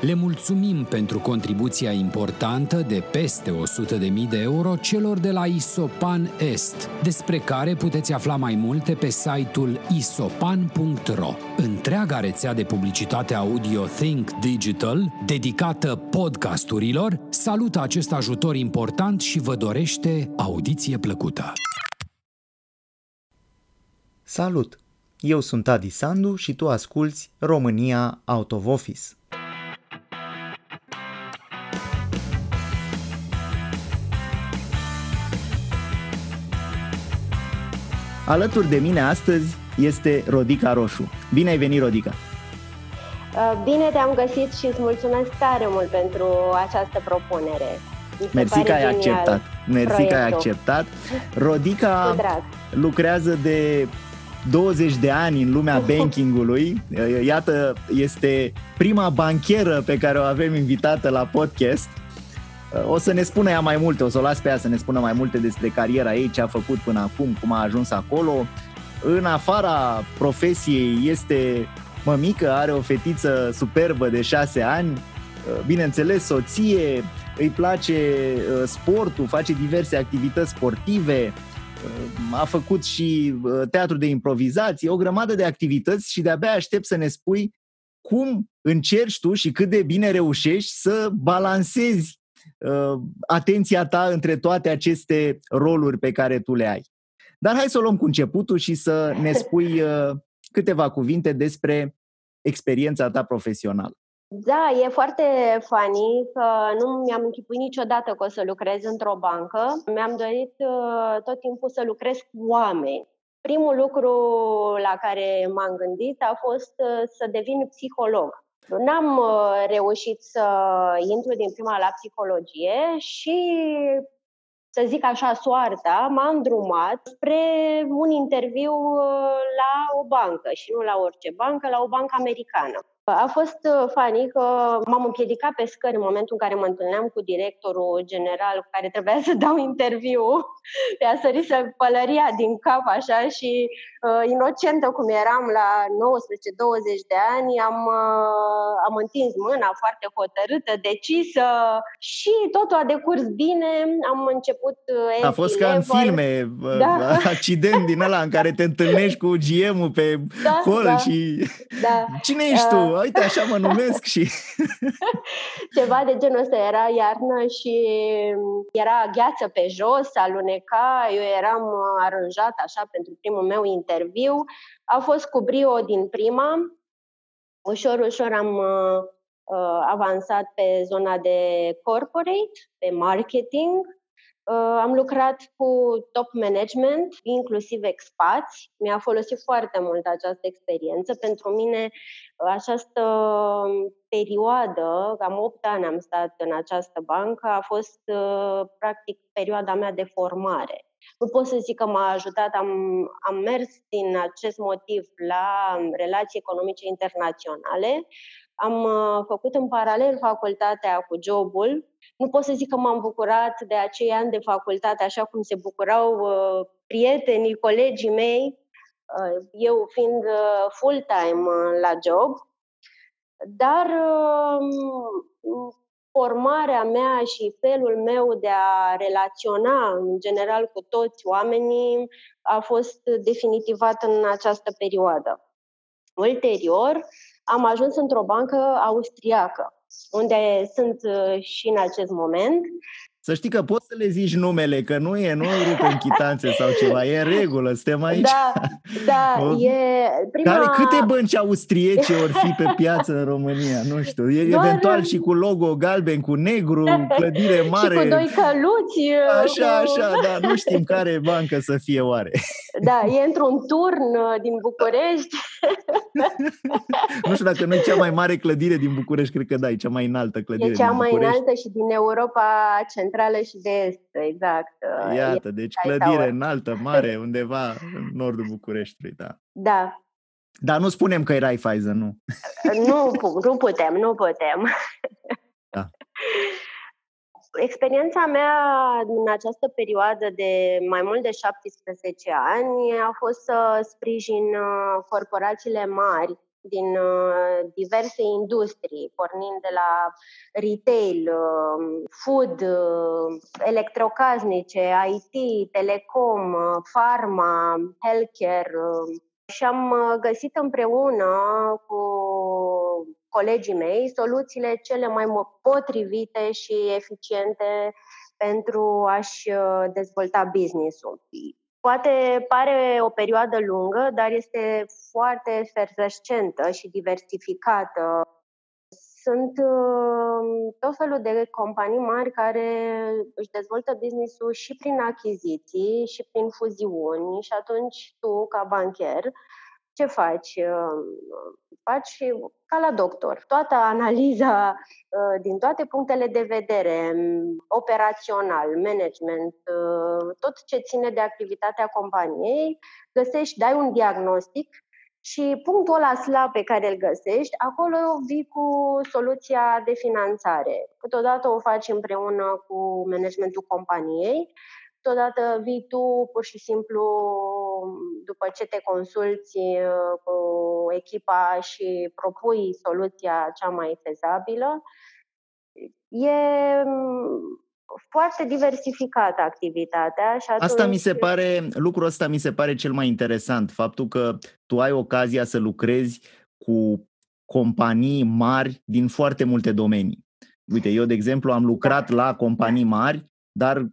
Le mulțumim pentru contribuția importantă de peste 100.000 de euro celor de la Isopan Est, despre care puteți afla mai multe pe site-ul isopan.ro. Întreaga rețea de publicitate audio Think Digital, dedicată podcasturilor, salută acest ajutor important și vă dorește audiție plăcută. Salut! Eu sunt Adi Sandu și tu asculți România Out of Office. Alături de mine astăzi este Rodica Roșu. Bine ai venit, Rodica! Uh, bine te-am găsit și îți mulțumesc tare mult pentru această propunere. Mersi că ai acceptat. Mersi proiectul. că ai acceptat. Rodica lucrează de 20 de ani în lumea bankingului. Uh, iată, este prima bancheră pe care o avem invitată la podcast. O să ne spună ea mai multe, o să o las pe ea să ne spună mai multe despre cariera ei, ce a făcut până acum, cum a ajuns acolo. În afara profesiei este mămică, are o fetiță superbă de șase ani, bineînțeles soție, îi place uh, sportul, face diverse activități sportive, uh, a făcut și uh, teatru de improvizație, o grămadă de activități și de-abia aștept să ne spui cum încerci tu și cât de bine reușești să balancezi uh, atenția ta între toate aceste roluri pe care tu le ai. Dar hai să o luăm cu începutul și să ne spui uh, câteva cuvinte despre experiența ta profesională. Da, e foarte funny că nu mi-am închipuit niciodată că o să lucrez într-o bancă. Mi-am dorit uh, tot timpul să lucrez cu oameni. Primul lucru la care m-am gândit a fost uh, să devin psiholog. N-am uh, reușit să intru din prima la psihologie și să zic așa, soarta m-a îndrumat spre un interviu uh, la o bancă și nu la orice bancă, la o bancă americană. A fost uh, funny că m-am împiedicat pe scări în momentul în care mă întâlneam cu directorul general cu care trebuia să dau interviu. Mi-a sărit să pălăria din cap așa și uh, inocentă cum eram la 19-20 de ani, am, uh, am întins mâna foarte hotărâtă, decisă și totul a decurs bine. Am început uh, A fost ca în filme, da. accident din ăla în care te întâlnești cu GM-ul pe da, col da, și... Da. Cine ești tu? Uh, uite, așa mă numesc și... Ceva de genul ăsta. Era iarnă și era gheață pe jos, aluneca, eu eram aranjat așa pentru primul meu interviu. A fost cu brio din prima. Ușor, ușor am uh, avansat pe zona de corporate, pe marketing, Uh, am lucrat cu top management, inclusiv expați. Mi-a folosit foarte mult această experiență. Pentru mine, această perioadă, cam 8 ani am stat în această bancă, a fost uh, practic perioada mea de formare. Nu pot să zic că m-a ajutat, am, am mers din acest motiv la relații economice internaționale, am uh, făcut în paralel facultatea cu jobul. Nu pot să zic că m-am bucurat de acei ani de facultate așa cum se bucurau uh, prietenii, colegii mei, uh, eu fiind full-time la job. Dar um, formarea mea și felul meu de a relaționa în general cu toți oamenii a fost definitivat în această perioadă. Ulterior, am ajuns într-o bancă austriacă, unde sunt uh, și în acest moment. Să știi că poți să le zici numele, că nu e, nu rupe în chitanțe sau ceva, e în regulă, suntem aici. Da, da, o, e prima... Care, câte bănci austriece ori fi pe piață în România? Nu știu, e Doar... eventual și cu logo galben, cu negru, clădire mare. și cu doi căluți. Așa, cu... așa, da, nu știm care bancă să fie oare. Da, e într-un turn uh, din București. nu știu dacă nu e cea mai mare clădire din București, cred că da, e cea mai înaltă clădire E cea din mai înaltă și din Europa Centrală și de Est, exact. Uh, Iată, e deci clădire tower. înaltă, mare, undeva în nordul Bucureștiului, da. Da. Dar nu spunem că e Raiffeisen, nu? Nu, nu putem, nu putem. Experiența mea în această perioadă de mai mult de 17 ani a fost să sprijin uh, corporațiile mari din uh, diverse industrii, pornind de la retail, uh, food, electrocasnice, IT, telecom, pharma, healthcare și am găsit împreună cu colegii mei soluțiile cele mai potrivite și eficiente pentru a-și uh, dezvolta business-ul. Poate pare o perioadă lungă, dar este foarte efervescentă și diversificată. Sunt uh, tot felul de companii mari care își dezvoltă business-ul și prin achiziții și prin fuziuni și atunci tu, ca bancher, ce faci? Uh, faci ca la doctor. Toată analiza uh, din toate punctele de vedere, operațional, management, uh, tot ce ține de activitatea companiei, găsești, dai un diagnostic și punctul ăla slab pe care îl găsești, acolo vii cu soluția de finanțare. Câteodată o faci împreună cu managementul companiei, Totodată vii tu pur și simplu după ce te consulți uh, cu echipa și propui soluția cea mai fezabilă. E mm, foarte diversificată activitatea. Și atunci... Asta mi se pare, lucrul ăsta mi se pare cel mai interesant, faptul că tu ai ocazia să lucrezi cu companii mari din foarte multe domenii. Uite, eu, de exemplu, am lucrat da. la companii mari, dar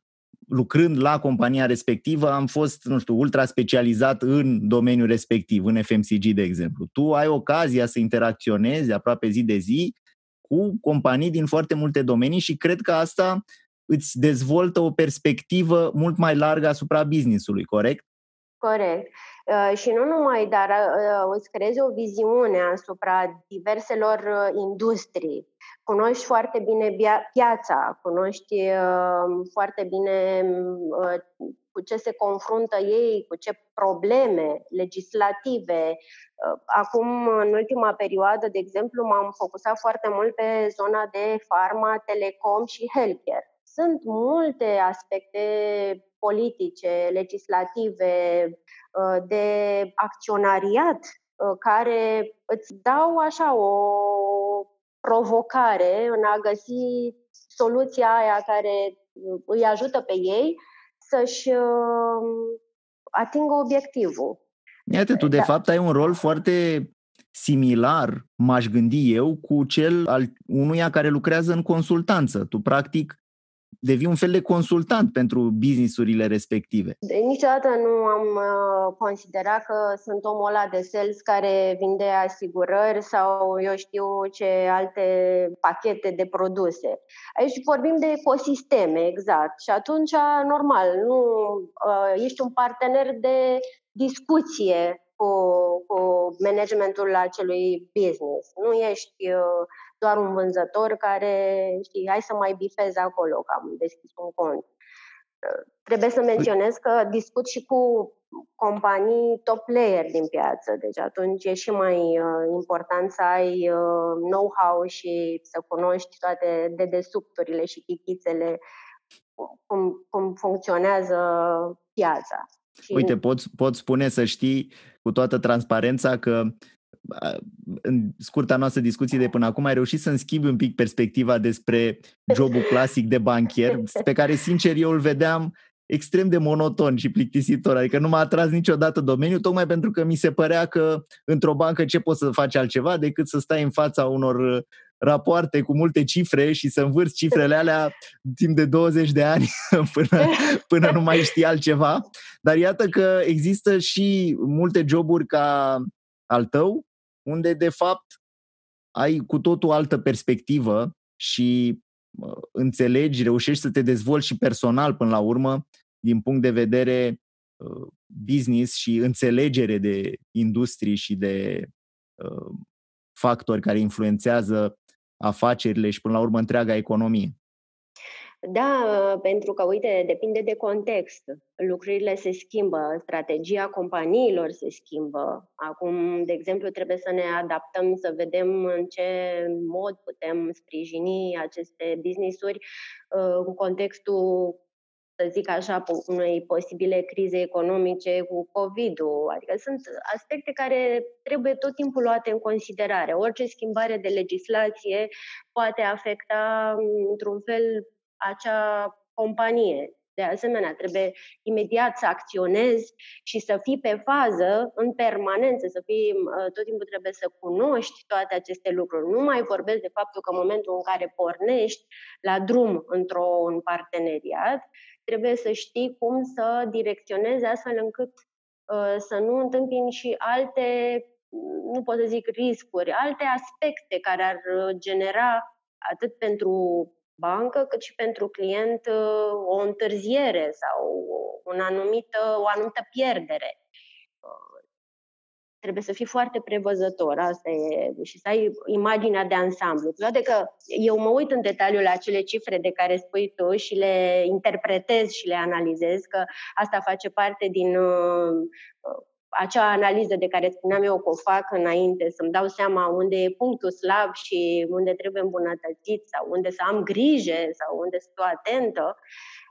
lucrând la compania respectivă, am fost, nu știu, ultra specializat în domeniul respectiv, în FMCG, de exemplu. Tu ai ocazia să interacționezi aproape zi de zi cu companii din foarte multe domenii și cred că asta îți dezvoltă o perspectivă mult mai largă asupra business-ului, corect? Corect. Uh, și nu numai, dar uh, îți creezi o viziune asupra diverselor uh, industrii. Cunoști foarte bine piața, cunoști foarte bine cu ce se confruntă ei, cu ce probleme legislative. Acum, în ultima perioadă, de exemplu, m-am focusat foarte mult pe zona de farma, telecom și healthcare. Sunt multe aspecte politice, legislative, uh, de acționariat uh, care îți dau așa o provocare în a găsi soluția aia care îi ajută pe ei să-și uh, atingă obiectivul. Iată, tu de da. fapt ai un rol foarte similar, m-aș gândi eu, cu cel al unuia care lucrează în consultanță. Tu, practic, devii un fel de consultant pentru businessurile respective. De, niciodată nu am uh, considerat că sunt omul ăla de sales care vinde asigurări sau eu știu ce alte pachete de produse. Aici vorbim de ecosisteme, exact. Și atunci, normal, nu uh, ești un partener de discuție cu, cu managementul acelui business. Nu ești uh, doar un vânzător care, știi, hai să mai bifez acolo, că am deschis un cont. Uh, trebuie să menționez că discut și cu companii top player din piață, deci atunci e și mai uh, important să ai uh, know-how și să cunoști toate dedesubturile și chichițele cum, cum funcționează piața. Uite, poți, poți spune să știi cu toată transparența că în scurta noastră discuție de până acum ai reușit să-mi schimbi un pic perspectiva despre jobul clasic de banchier, pe care, sincer, eu îl vedeam extrem de monoton și plictisitor, adică nu m-a atras niciodată domeniul, tocmai pentru că mi se părea că într-o bancă ce poți să faci altceva decât să stai în fața unor uh, rapoarte cu multe cifre și să învârți cifrele alea timp de 20 de ani până, până nu mai știi altceva. Dar iată că există și multe joburi ca al tău, unde de fapt ai cu totul altă perspectivă și înțelegi, reușești să te dezvolți și personal până la urmă din punct de vedere uh, business și înțelegere de industrii și de uh, factori care influențează afacerile și până la urmă întreaga economie. Da, pentru că, uite, depinde de context. Lucrurile se schimbă, strategia companiilor se schimbă. Acum, de exemplu, trebuie să ne adaptăm, să vedem în ce mod putem sprijini aceste business-uri uh, în contextul să zic așa, unei posibile crize economice cu COVID-ul. Adică sunt aspecte care trebuie tot timpul luate în considerare. Orice schimbare de legislație poate afecta, într-un fel, acea companie. De asemenea, trebuie imediat să acționezi și să fii pe fază în permanență, să fii, tot timpul trebuie să cunoști toate aceste lucruri. Nu mai vorbesc de faptul că în momentul în care pornești la drum într-un parteneriat, trebuie să știi cum să direcționezi astfel încât uh, să nu întâmpini și alte, nu pot să zic riscuri, alte aspecte care ar genera atât pentru bancă, cât și pentru client uh, o întârziere sau un anumită, o anumită pierdere trebuie să fii foarte prevăzător, asta e, și să ai imaginea de ansamblu. Toate că eu mă uit în detaliu la acele cifre de care spui tu și le interpretez și le analizez, că asta face parte din uh, acea analiză de care spuneam eu că o fac înainte, să-mi dau seama unde e punctul slab și unde trebuie îmbunătățit sau unde să am grijă sau unde să fiu atentă.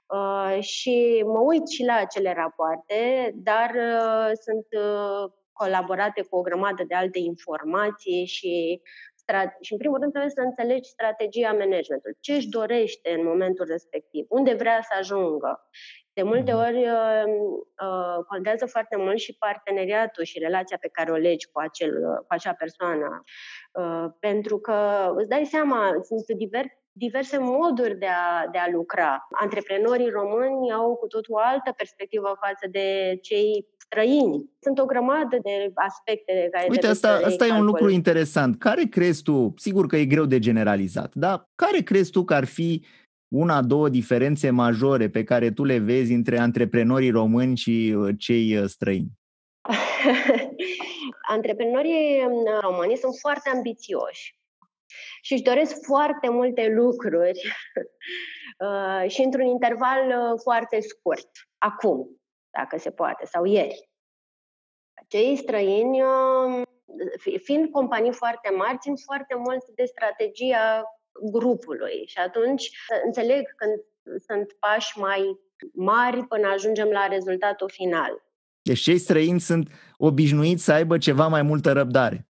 Uh, și mă uit și la acele rapoarte, dar uh, sunt uh, colaborate cu o grămadă de alte informații și și în primul rând trebuie să înțelegi strategia managementului. Ce își dorește în momentul respectiv, unde vrea să ajungă. De multe mhm. ori uh, uh, contează foarte mult și parteneriatul și relația pe care o legi cu, acel, cu acea persoană. Uh, pentru că îți dai seama, sunt diver, diverse moduri de a, de a lucra. Antreprenorii români au cu totul o altă perspectivă față de cei străini. Sunt o grămadă de aspecte de care Uite, asta, asta e un lucru interesant. Care crezi tu, sigur că e greu de generalizat, dar care crezi tu că ar fi una, două diferențe majore pe care tu le vezi între antreprenorii români și uh, cei uh, străini? Antreprenorii um, români sunt foarte ambițioși și își doresc foarte multe lucruri uh, și într-un interval foarte scurt, acum dacă se poate, sau ieri. Cei străini, um, fiind companii foarte mari, țin foarte mult de strategia grupului și atunci înțeleg când sunt pași mai mari până ajungem la rezultatul final. Deci cei străini sunt obișnuiți să aibă ceva mai multă răbdare.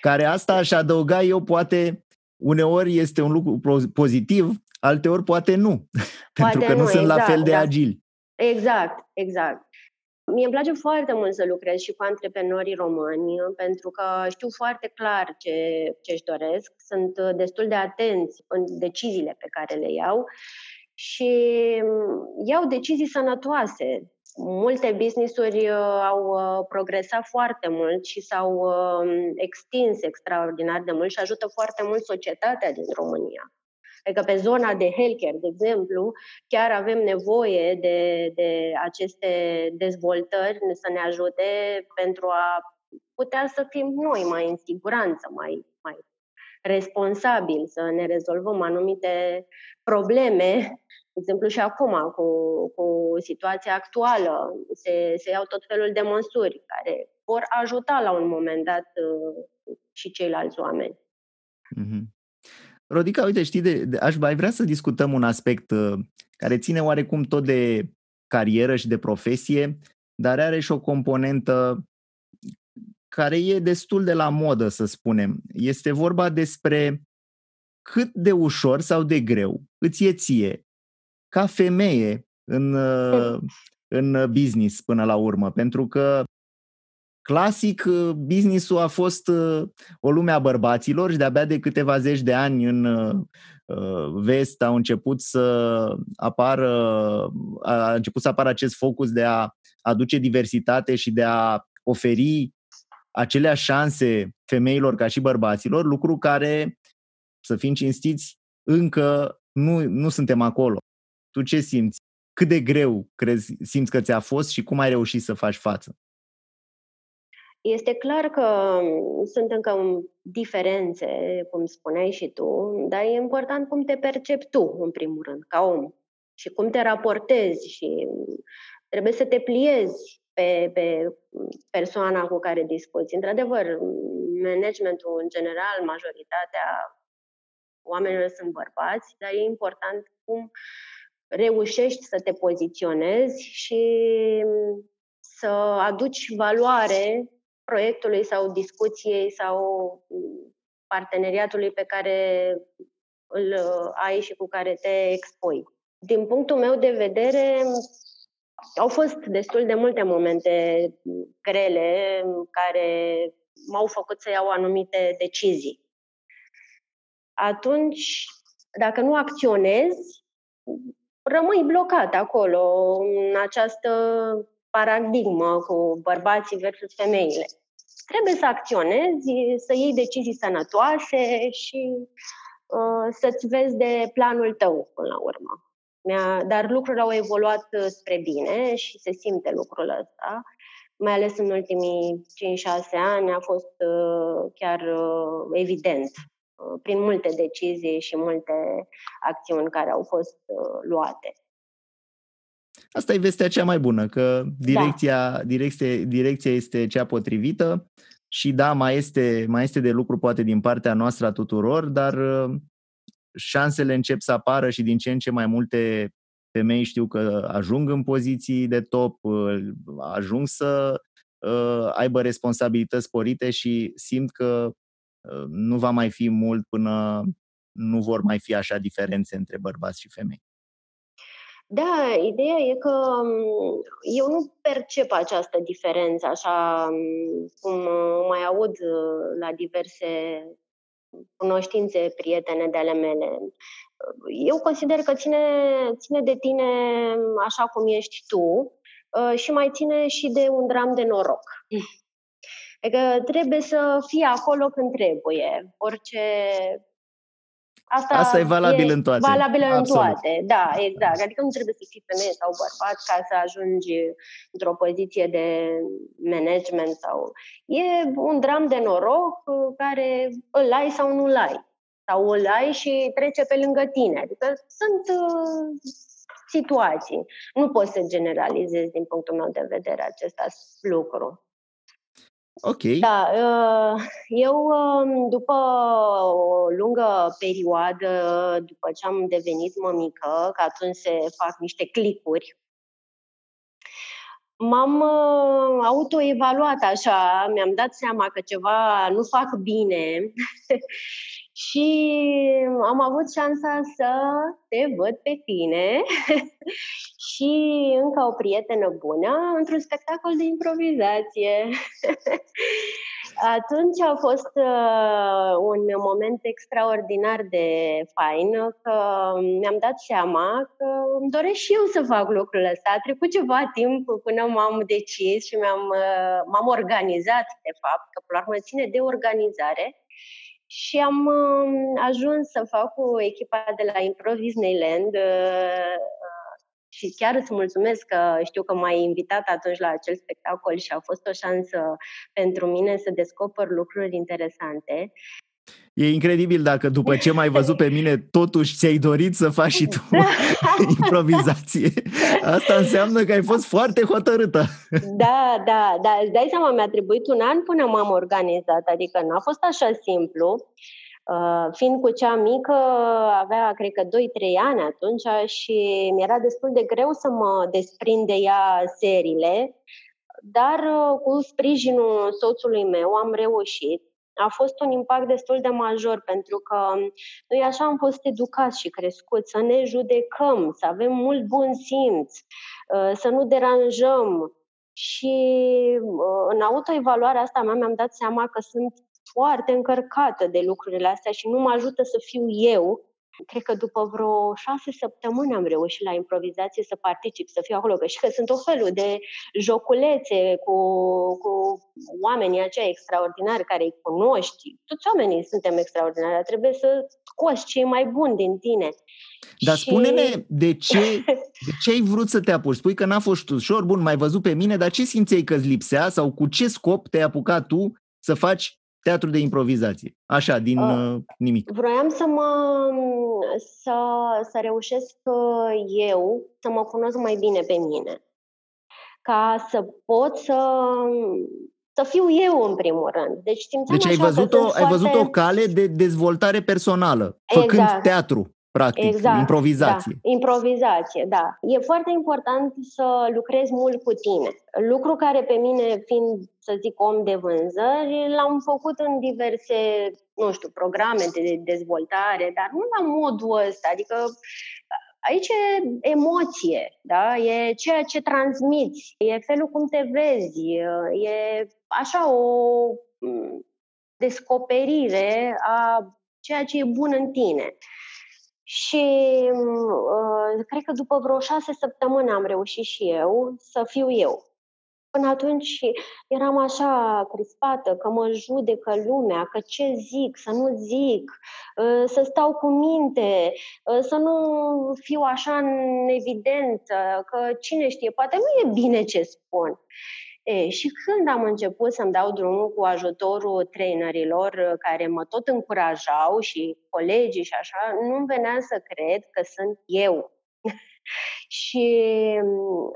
Care asta aș adăuga eu, poate uneori este un lucru pozitiv, alteori poate nu, poate pentru că nu, nu sunt exact, la fel de da. agili. Exact, exact. Mie îmi place foarte mult să lucrez și cu antreprenorii români, pentru că știu foarte clar ce, ce își doresc, sunt destul de atenți în deciziile pe care le iau și iau decizii sănătoase. Multe business-uri uh, au uh, progresat foarte mult și s-au um, extins extraordinar de mult și ajută foarte mult societatea din România. Adică pe zona de healthcare, de exemplu, chiar avem nevoie de, de aceste dezvoltări să ne ajute pentru a putea să fim noi mai în siguranță, mai, mai responsabili, să ne rezolvăm anumite probleme. De exemplu, și acum, cu, cu situația actuală, se, se iau tot felul de măsuri care vor ajuta la un moment dat uh, și ceilalți oameni. Mm-hmm. Rodica, uite, știi, de, de, aș mai vrea să discutăm un aspect uh, care ține oarecum tot de carieră și de profesie, dar are și o componentă care e destul de la modă, să spunem. Este vorba despre cât de ușor sau de greu îți e ție, ca femeie, în, uh, în business până la urmă. Pentru că Clasic, uh, businessul a fost uh, o lume a bărbaților și de-abia de câteva zeci de ani în uh, vest au început să apară, a început să apară acest focus de a aduce diversitate și de a oferi aceleași șanse femeilor ca și bărbaților, lucru care, să fim cinstiți, încă nu, nu suntem acolo. Tu ce simți? Cât de greu crezi, simți că ți-a fost și cum ai reușit să faci față? Este clar că sunt încă diferențe, cum spuneai și tu, dar e important cum te percepi tu, în primul rând, ca om și cum te raportezi și trebuie să te pliezi pe, pe persoana cu care discuți. Într-adevăr, managementul în general, majoritatea oamenilor sunt bărbați, dar e important cum reușești să te poziționezi și să aduci valoare proiectului sau discuției sau parteneriatului pe care îl ai și cu care te expui. Din punctul meu de vedere, au fost destul de multe momente grele care m-au făcut să iau anumite decizii. Atunci, dacă nu acționezi, rămâi blocat acolo, în această paradigmă cu bărbații versus femeile. Trebuie să acționezi, să iei decizii sănătoase și uh, să-ți vezi de planul tău până la urmă. Dar lucrurile au evoluat uh, spre bine și se simte lucrul ăsta, mai ales în ultimii 5-6 ani a fost uh, chiar uh, evident prin multe decizii și multe acțiuni care au fost luate. Asta e vestea cea mai bună, că direcția, da. direcție, direcția este cea potrivită și da, mai este, mai este de lucru poate din partea noastră a tuturor, dar șansele încep să apară și din ce în ce mai multe femei știu că ajung în poziții de top, ajung să uh, aibă responsabilități sporite și simt că uh, nu va mai fi mult până nu vor mai fi așa diferențe între bărbați și femei. Da, ideea e că um, eu nu percep această diferență așa um, cum mai aud uh, la diverse cunoștințe prietene de ale mele. Eu consider că ține, ține de tine așa cum ești tu uh, și mai ține și de un dram de noroc. Adică trebuie să fii acolo când trebuie. Orice Asta, Asta e valabil e în toate. Valabil în toate, da, exact. Adică nu trebuie să fii femeie sau bărbat ca să ajungi într-o poziție de management sau... E un dram de noroc care îl ai sau nu-l ai. Sau îl ai și trece pe lângă tine. Adică sunt uh, situații. Nu poți să generalizezi din punctul meu de vedere acest lucru. Ok. Da, uh, eu um, după o lungă perioadă, după ce am devenit mămică, că atunci se fac niște clicuri, m-am uh, autoevaluat așa, mi-am dat seama că ceva nu fac bine și am avut șansa să te văd pe tine și încă o prietenă bună într-un spectacol de improvizație. Atunci a fost uh, un moment extraordinar de fain că mi-am dat seama că îmi doresc și eu să fac lucrul ăsta. A trecut ceva timp până m-am decis și mi-am, uh, m-am organizat, de fapt, că până la urmă ține de organizare și am uh, ajuns să fac cu echipa de la Improv Disneyland uh, și chiar îți mulțumesc că știu că m-ai invitat atunci la acel spectacol și a fost o șansă pentru mine să descoper lucruri interesante. E incredibil dacă după ce m-ai văzut pe mine, totuși ți-ai dorit să faci și tu da. improvizație. Asta înseamnă că ai fost foarte hotărâtă. Da, da, da. Îți dai seama, mi-a trebuit un an până m-am organizat, adică n-a fost așa simplu. Uh, fiind cu cea mică, avea, cred că, 2-3 ani atunci și mi-era destul de greu să mă desprind de ea serile, dar uh, cu sprijinul soțului meu am reușit. A fost un impact destul de major pentru că noi așa am fost educați și crescuți, să ne judecăm, să avem mult bun simț, uh, să nu deranjăm. Și în autoevaluarea asta mea mi-am dat seama că sunt foarte încărcată de lucrurile astea și nu mă ajută să fiu eu cred că după vreo șase săptămâni am reușit la improvizație să particip, să fiu acolo, că și că sunt o felul de joculețe cu, cu oamenii aceia extraordinari care îi cunoști. Toți oamenii suntem extraordinari, dar trebuie să scoți cei mai buni din tine. Dar și... spune-ne de ce, de ce ai vrut să te apuci? Spui că n-a fost ușor, bun, mai văzut pe mine, dar ce simțeai că îți lipsea sau cu ce scop te-ai apucat tu să faci teatru de improvizație. Așa, din uh, nimic. Vroiam să mă să, să reușesc uh, eu să mă cunosc mai bine pe mine. Ca să pot să să fiu eu în primul rând. Deci, deci ai văzut, o, ai văzut o cale de dezvoltare personală, făcând exact. teatru practic, exact, improvizație. Da, improvizație, da. E foarte important să lucrezi mult cu tine. Lucru care pe mine, fiind, să zic, om de vânzări, l-am făcut în diverse, nu știu, programe de dezvoltare, dar nu la modul ăsta, adică Aici e emoție, da? e ceea ce transmiți, e felul cum te vezi, e așa o descoperire a ceea ce e bun în tine. Și uh, cred că după vreo șase săptămâni am reușit și eu să fiu eu. Până atunci eram așa crispată că mă judecă lumea, că ce zic, să nu zic, uh, să stau cu minte, uh, să nu fiu așa în evidență, că cine știe, poate nu e bine ce spun. E, și când am început să-mi dau drumul cu ajutorul trainerilor uh, care mă tot încurajau și colegii și așa, nu-mi venea să cred că sunt eu. și mm,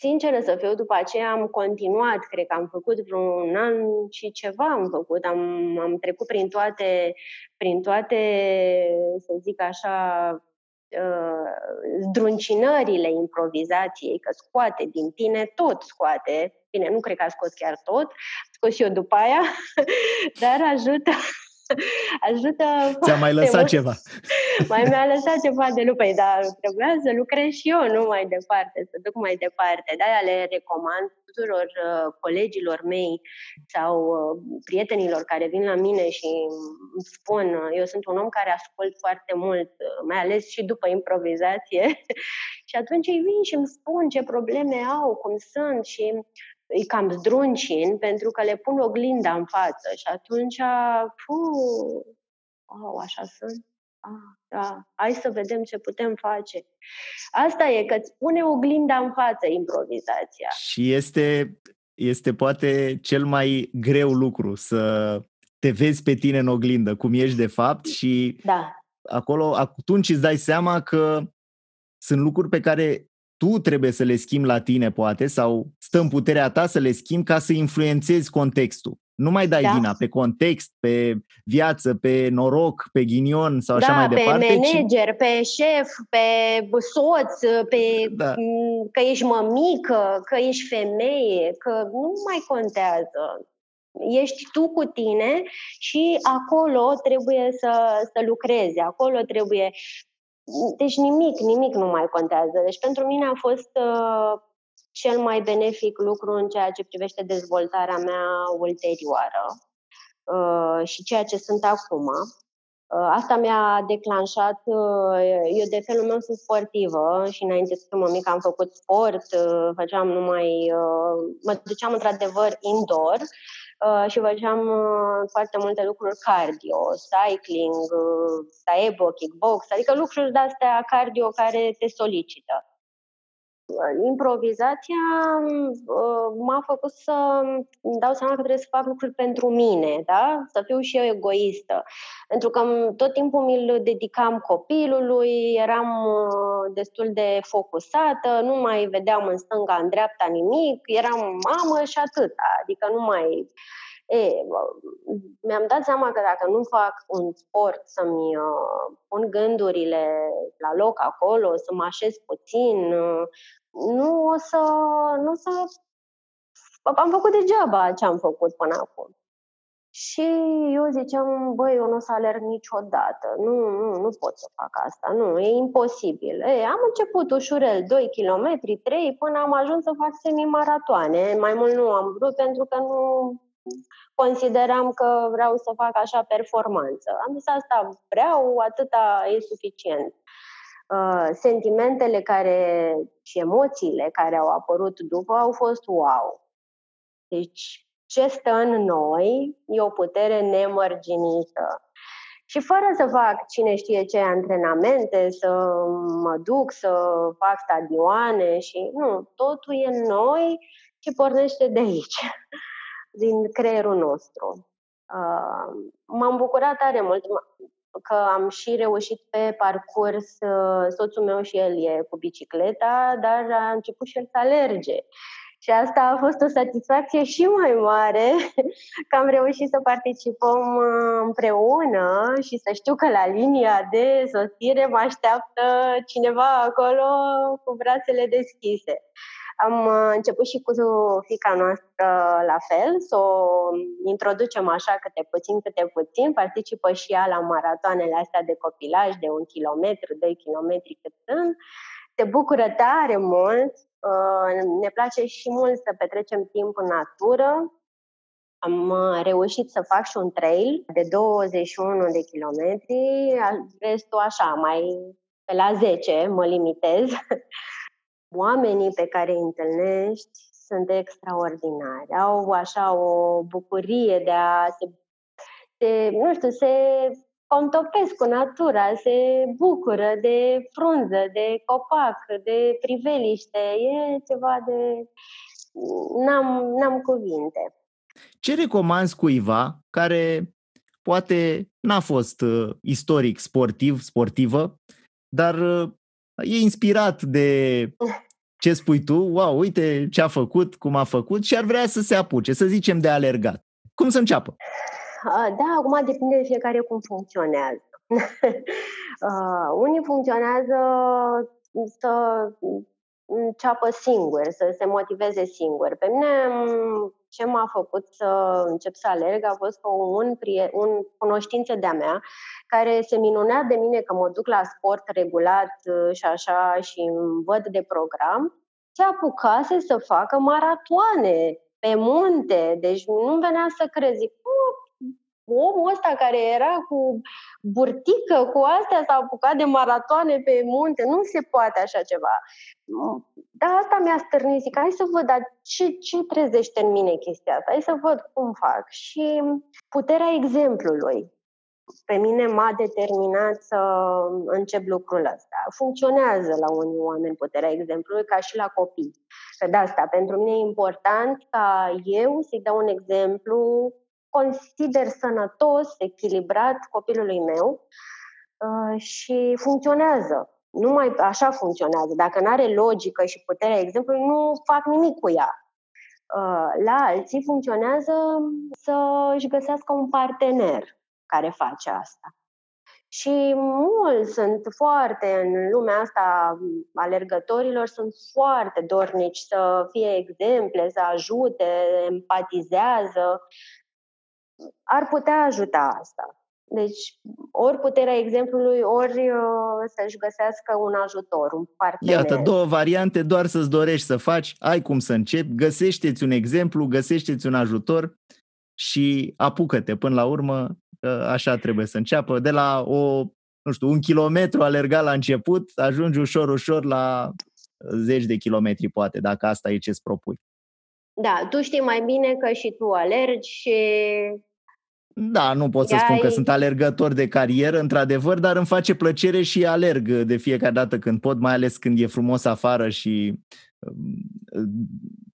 sinceră să fiu, după aceea am continuat, cred că am făcut vreun an și ceva am făcut, am, am trecut prin toate, prin toate, să zic așa, uh, zdruncinările improvizației, că scoate din tine, tot scoate, bine, nu cred că a scos chiar tot, scos și eu după aia, dar ajută ajută Ți-a mai lăsat mult. ceva. Mai mi-a lăsat ceva de lupă, dar trebuia să lucrez și eu, nu mai departe, să duc mai departe. De-aia le recomand tuturor uh, colegilor mei sau uh, prietenilor care vin la mine și îmi spun, uh, eu sunt un om care ascult foarte mult, uh, mai ales și după improvizație, și atunci ei vin și îmi spun ce probleme au, cum sunt și îi cam zdruncin pentru că le pun oglinda în față și atunci, fu, oh, așa sunt. Ah, da, hai să vedem ce putem face. Asta e, că îți pune oglinda în față improvizația. Și este, este poate cel mai greu lucru să te vezi pe tine în oglindă, cum ești de fapt și da. acolo atunci îți dai seama că sunt lucruri pe care tu trebuie să le schimbi la tine, poate, sau stă în puterea ta să le schimbi ca să influențezi contextul. Nu mai dai da. vina pe context, pe viață, pe noroc, pe ghinion sau da, așa mai departe. pe manager, ci... pe șef, pe soț, pe da. că ești mămică, că ești femeie, că nu mai contează. Ești tu cu tine și acolo trebuie să, să lucrezi, acolo trebuie deci nimic, nimic nu mai contează. Deci pentru mine a fost uh, cel mai benefic lucru în ceea ce privește dezvoltarea mea ulterioară uh, și ceea ce sunt acum. Uh, asta mi-a declanșat, uh, eu de felul meu sunt sportivă și înainte să fiu mică am făcut sport, uh, făceam numai, uh, mă duceam într-adevăr indoor Uh, și făceam uh, foarte multe lucruri cardio, cycling, uh, taebo, kickbox, adică lucruri de-astea cardio care te solicită. Improvizația m-a făcut să îmi dau seama că trebuie să fac lucruri pentru mine, da? să fiu și eu egoistă. Pentru că tot timpul mi-l dedicam copilului, eram destul de focusată, nu mai vedeam în stânga, în dreapta nimic, eram mamă și atât. Adică nu mai E, mi-am dat seama că dacă nu fac un sport să-mi uh, pun gândurile la loc acolo, să mă așez puțin, uh, nu o să, nu o să... Am făcut degeaba ce am făcut până acum. Și eu ziceam, băi, eu nu o să alerg niciodată, nu, nu, nu pot să fac asta, nu, e imposibil. E, am început ușurel, 2 km, 3, până am ajuns să fac semi-maratoane. Mai mult nu am vrut pentru că nu consideram că vreau să fac așa performanță. Am zis asta vreau, atâta e suficient. Uh, sentimentele care și emoțiile care au apărut după au fost wow. Deci ce stă în noi e o putere nemărginită. Și fără să fac cine știe ce antrenamente, să mă duc să fac stadioane și nu, totul e în noi și pornește de aici, din creierul nostru. Uh, m-am bucurat tare mult că am și reușit pe parcurs, uh, soțul meu și el e cu bicicleta, dar a început și el să alerge. Și asta a fost o satisfacție și mai mare că am reușit să participăm uh, împreună și să știu că la linia de sosire mă așteaptă cineva acolo cu brațele deschise. Am uh, început și cu fica noastră la fel, să o introducem așa câte puțin, câte puțin. Participă și ea la maratoanele astea de copilaj de un kilometru, doi kilometri cât sunt. Se bucură tare mult, uh, ne place și mult să petrecem timp în natură. Am uh, reușit să fac și un trail de 21 de kilometri, restul așa, mai pe la 10 mă limitez. oamenii pe care îi întâlnești sunt extraordinari. Au așa o bucurie de a se, se nu știu, se contopesc cu natura, se bucură de frunză, de copac, de priveliște. E ceva de... N-am, n-am cuvinte. Ce recomanzi cuiva care poate n-a fost uh, istoric sportiv, sportivă, dar uh, e inspirat de ce spui tu, wow, uite ce a făcut, cum a făcut și ar vrea să se apuce, să zicem de alergat. Cum să înceapă? Da, acum depinde de fiecare cum funcționează. uh, unii funcționează să înceapă singur, să se motiveze singur. Pe mine ce m-a făcut să încep să alerg a fost un, prie, un cunoștință de-a mea care se minunea de mine că mă duc la sport regulat uh, și așa și văd de program, se apucase să facă maratoane pe munte. Deci nu venea să crezi omul ăsta care era cu burtică, cu astea s-a apucat de maratoane pe munte, nu se poate așa ceva. Dar asta mi-a stârnit, zic, hai să văd, dar ce, ce trezește în mine chestia asta, hai să văd cum fac. Și puterea exemplului pe mine m-a determinat să încep lucrul ăsta. Funcționează la unii oameni puterea exemplului ca și la copii. Că de asta, pentru mine e important ca eu să-i dau un exemplu consider sănătos, echilibrat copilului meu uh, și funcționează. Nu mai așa funcționează. Dacă nu are logică și puterea exemplului, nu fac nimic cu ea. Uh, la alții funcționează să își găsească un partener care face asta. Și mulți sunt foarte, în lumea asta alergătorilor, sunt foarte dornici să fie exemple, să ajute, empatizează ar putea ajuta asta. Deci, ori puterea exemplului, ori uh, să-și găsească un ajutor, un partener. Iată, două variante, doar să-ți dorești să faci, ai cum să începi, găsește-ți un exemplu, găsește-ți un ajutor și apucă-te. Până la urmă, așa trebuie să înceapă. De la o, nu știu, un kilometru alergat la început, ajungi ușor, ușor la zeci de kilometri, poate, dacă asta e ce-ți propui. Da, tu știi mai bine că și tu alergi și da, nu pot să spun că sunt alergător de carieră, într-adevăr, dar îmi face plăcere și alerg de fiecare dată când pot, mai ales când e frumos afară și um,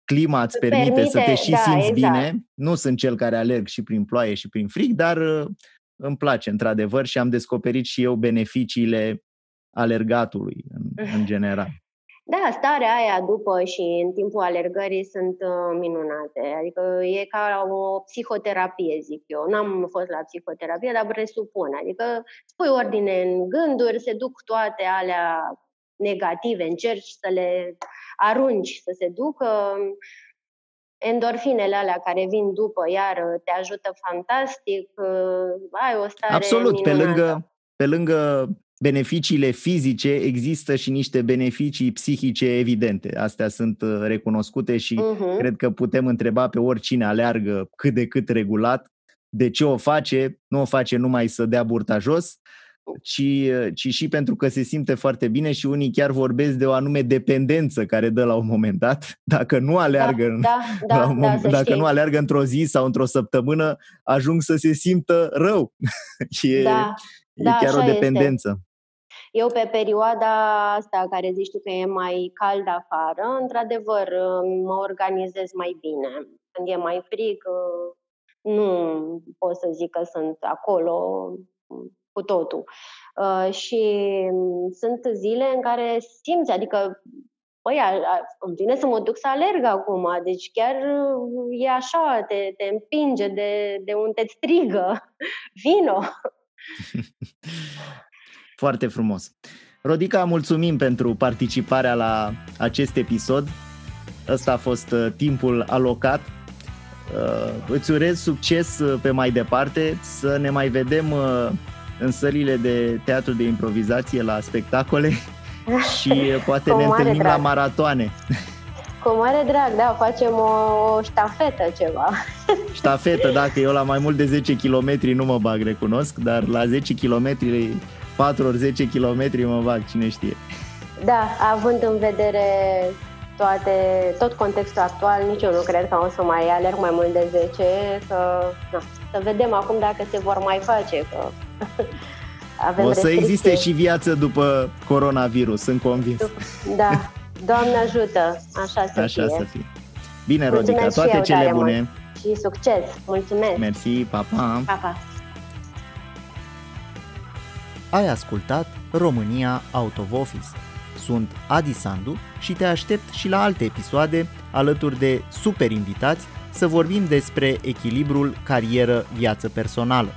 clima îți permite, permite să te și da, simți exact. bine. Nu sunt cel care alerg și prin ploaie și prin frig, dar uh, îmi place, într-adevăr, și am descoperit și eu beneficiile alergatului în, în general. Da, starea aia după și în timpul alergării sunt uh, minunate. Adică e ca o psihoterapie, zic eu. N-am fost la psihoterapie, dar presupun. Adică spui ordine în gânduri, se duc toate alea negative, încerci să le arunci, să se ducă. Endorfinele alea care vin după, iar te ajută fantastic. Uh, ai o stare Absolut, minunată. pe lângă, pe lângă beneficiile fizice, există și niște beneficii psihice evidente. Astea sunt uh, recunoscute și uh-huh. cred că putem întreba pe oricine aleargă cât de cât regulat de ce o face, nu o face numai să dea burta jos, ci, uh, ci și pentru că se simte foarte bine și unii chiar vorbesc de o anume dependență care dă la un moment dat. Dacă nu aleargă, da, da, da, moment, da, dacă nu aleargă într-o zi sau într-o săptămână, ajung să se simtă rău. e, da, e da, chiar o dependență. Este. Eu pe perioada asta care zici tu că e mai cald afară, într-adevăr mă organizez mai bine. Când e mai frig, nu pot să zic că sunt acolo cu totul. Uh, și sunt zile în care simți, adică păi, îmi vine să mă duc să alerg acum, deci chiar e așa, te, te împinge de, de un te strigă, vino! Foarte frumos. Rodica, mulțumim pentru participarea la acest episod. Ăsta a fost uh, timpul alocat. Uh, îți urez succes uh, pe mai departe, să ne mai vedem în sălile de teatru de improvizație la spectacole și poate ne întâlnim drag. la maratoane. Cu mare drag, da, facem o ștafetă ceva. Ștafetă, dacă eu la mai mult de 10 km nu mă bag, recunosc, dar la 10 km 4 ori 10 km mă bag, cine știe. Da, având în vedere toate, tot contextul actual, nici eu nu cred că o să mai alerg mai mult de 10, că na, să vedem acum dacă se vor mai face, că avem O să restricție. existe și viață după coronavirus, sunt convins. Da, Doamne ajută, așa să așa fie. Să fie. Bine, Rodica, toate cele bune. Mult. Și succes, mulțumesc. Mersi, pa, pa. Pa, pa. Ai ascultat România Out of Office. Sunt Adi Sandu și te aștept și la alte episoade alături de super invitați să vorbim despre echilibrul carieră-viață personală.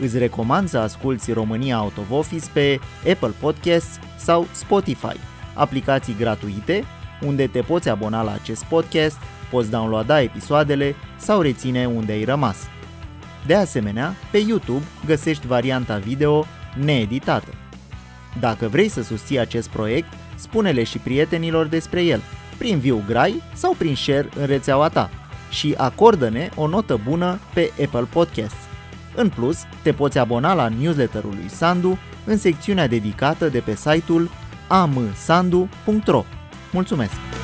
Îți recomand să asculti România Out of Office pe Apple Podcasts sau Spotify, aplicații gratuite unde te poți abona la acest podcast, poți downloada episoadele sau reține unde ai rămas. De asemenea, pe YouTube găsești varianta video needitată. Dacă vrei să susții acest proiect, spune-le și prietenilor despre el, prin viu grai sau prin share în rețeaua ta și acordă-ne o notă bună pe Apple Podcasts. În plus, te poți abona la newsletterul lui Sandu în secțiunea dedicată de pe site-ul amsandu.ro. Mulțumesc!